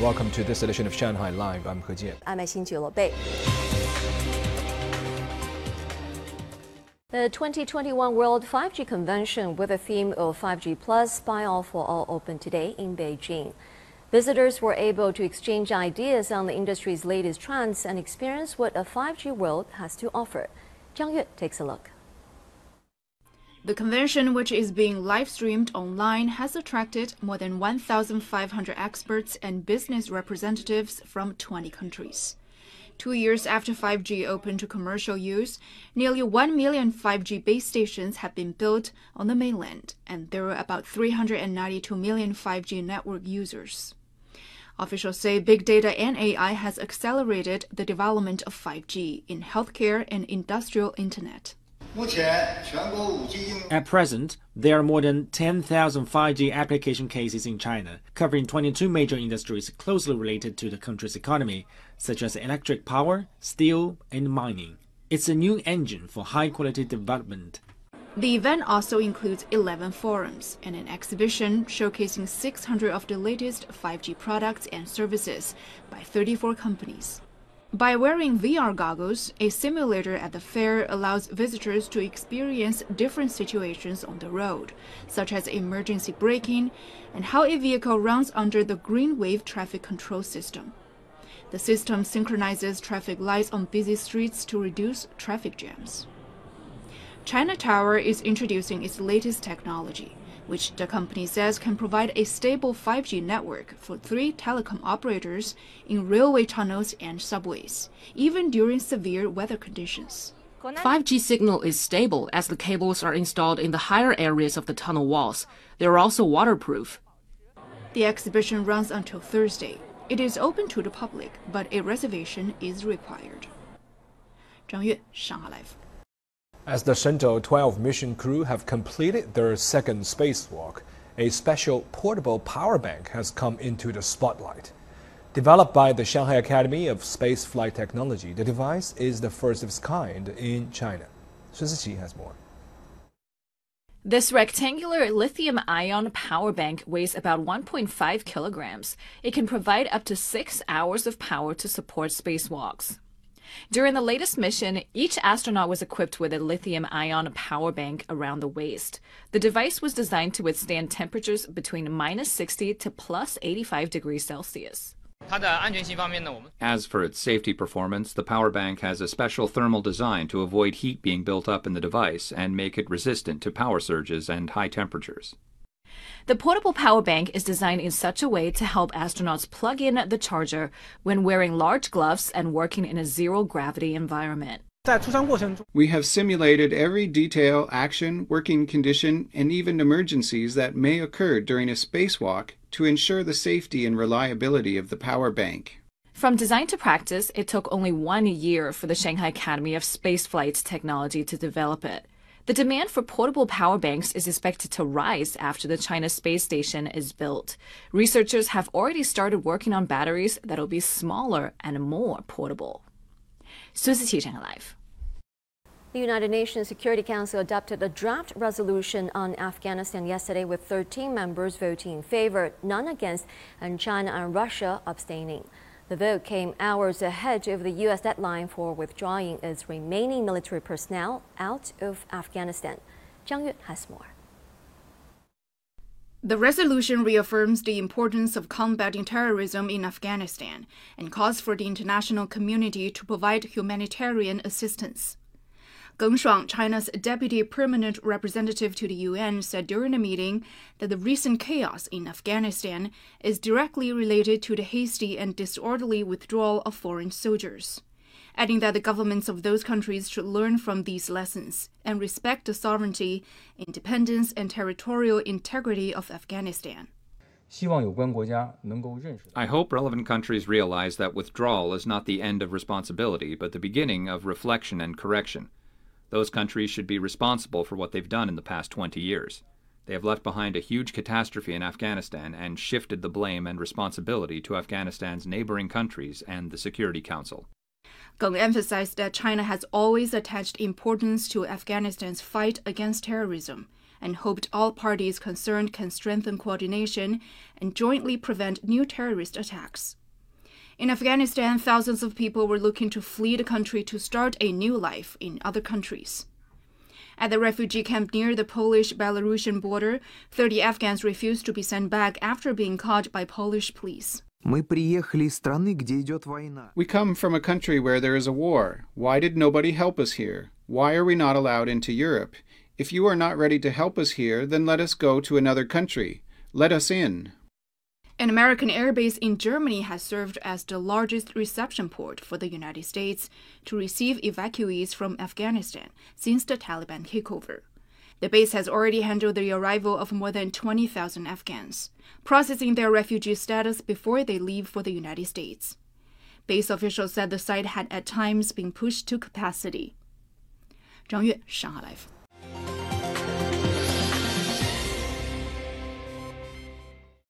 Welcome to this edition of Shanghai Live. I'm He Jian. I'm Xin Bei. The 2021 World 5G Convention with the theme of 5G Plus By All for All opened today in Beijing. Visitors were able to exchange ideas on the industry's latest trends and experience what a 5G world has to offer. Zhang Yue takes a look. The convention, which is being live streamed online, has attracted more than 1,500 experts and business representatives from 20 countries. Two years after 5G opened to commercial use, nearly 1 million 5G base stations have been built on the mainland, and there are about 392 million 5G network users. Officials say big data and AI has accelerated the development of 5G in healthcare and industrial internet. At present, there are more than 10,000 5G application cases in China, covering 22 major industries closely related to the country's economy, such as electric power, steel, and mining. It's a new engine for high quality development. The event also includes 11 forums and an exhibition showcasing 600 of the latest 5G products and services by 34 companies. By wearing VR goggles, a simulator at the fair allows visitors to experience different situations on the road, such as emergency braking and how a vehicle runs under the green wave traffic control system. The system synchronizes traffic lights on busy streets to reduce traffic jams. China Tower is introducing its latest technology which the company says can provide a stable 5G network for three telecom operators in railway tunnels and subways, even during severe weather conditions. 5G signal is stable as the cables are installed in the higher areas of the tunnel walls. They are also waterproof. The exhibition runs until Thursday. It is open to the public, but a reservation is required. Zhang Yue, Shanghai Live as the Shenzhou 12 mission crew have completed their second spacewalk, a special portable power bank has come into the spotlight. Developed by the Shanghai Academy of Space Flight Technology, the device is the first of its kind in China. Sun Siqi has more. This rectangular lithium ion power bank weighs about 1.5 kilograms. It can provide up to six hours of power to support spacewalks. During the latest mission, each astronaut was equipped with a lithium ion power bank around the waist. The device was designed to withstand temperatures between minus 60 to plus 85 degrees Celsius. As for its safety performance, the power bank has a special thermal design to avoid heat being built up in the device and make it resistant to power surges and high temperatures. The portable power bank is designed in such a way to help astronauts plug in the charger when wearing large gloves and working in a zero gravity environment. We have simulated every detail, action, working condition, and even emergencies that may occur during a spacewalk to ensure the safety and reliability of the power bank. From design to practice, it took only one year for the Shanghai Academy of Spaceflight Technology to develop it. The demand for portable power banks is expected to rise after the China space station is built. Researchers have already started working on batteries that'll be smaller and more portable. Susie Live. The United Nations Security Council adopted a draft resolution on Afghanistan yesterday with 13 members voting in favor, none against, and China and Russia abstaining. The vote came hours ahead of the U.S. deadline for withdrawing its remaining military personnel out of Afghanistan. Zhang Yue has more. The resolution reaffirms the importance of combating terrorism in Afghanistan and calls for the international community to provide humanitarian assistance. Geng Shuang, China's deputy permanent representative to the UN, said during the meeting that the recent chaos in Afghanistan is directly related to the hasty and disorderly withdrawal of foreign soldiers, adding that the governments of those countries should learn from these lessons and respect the sovereignty, independence, and territorial integrity of Afghanistan. I hope relevant countries realize that withdrawal is not the end of responsibility, but the beginning of reflection and correction. Those countries should be responsible for what they've done in the past 20 years. They have left behind a huge catastrophe in Afghanistan and shifted the blame and responsibility to Afghanistan's neighboring countries and the Security Council. Geng emphasized that China has always attached importance to Afghanistan's fight against terrorism and hoped all parties concerned can strengthen coordination and jointly prevent new terrorist attacks. In Afghanistan, thousands of people were looking to flee the country to start a new life in other countries. At the refugee camp near the Polish Belarusian border, 30 Afghans refused to be sent back after being caught by Polish police. We come from a country where there is a war. Why did nobody help us here? Why are we not allowed into Europe? If you are not ready to help us here, then let us go to another country. Let us in. An American airbase in Germany has served as the largest reception port for the United States to receive evacuees from Afghanistan since the Taliban takeover. The base has already handled the arrival of more than 20,000 Afghans, processing their refugee status before they leave for the United States. Base officials said the site had at times been pushed to capacity. 张悦，Shanghai Live。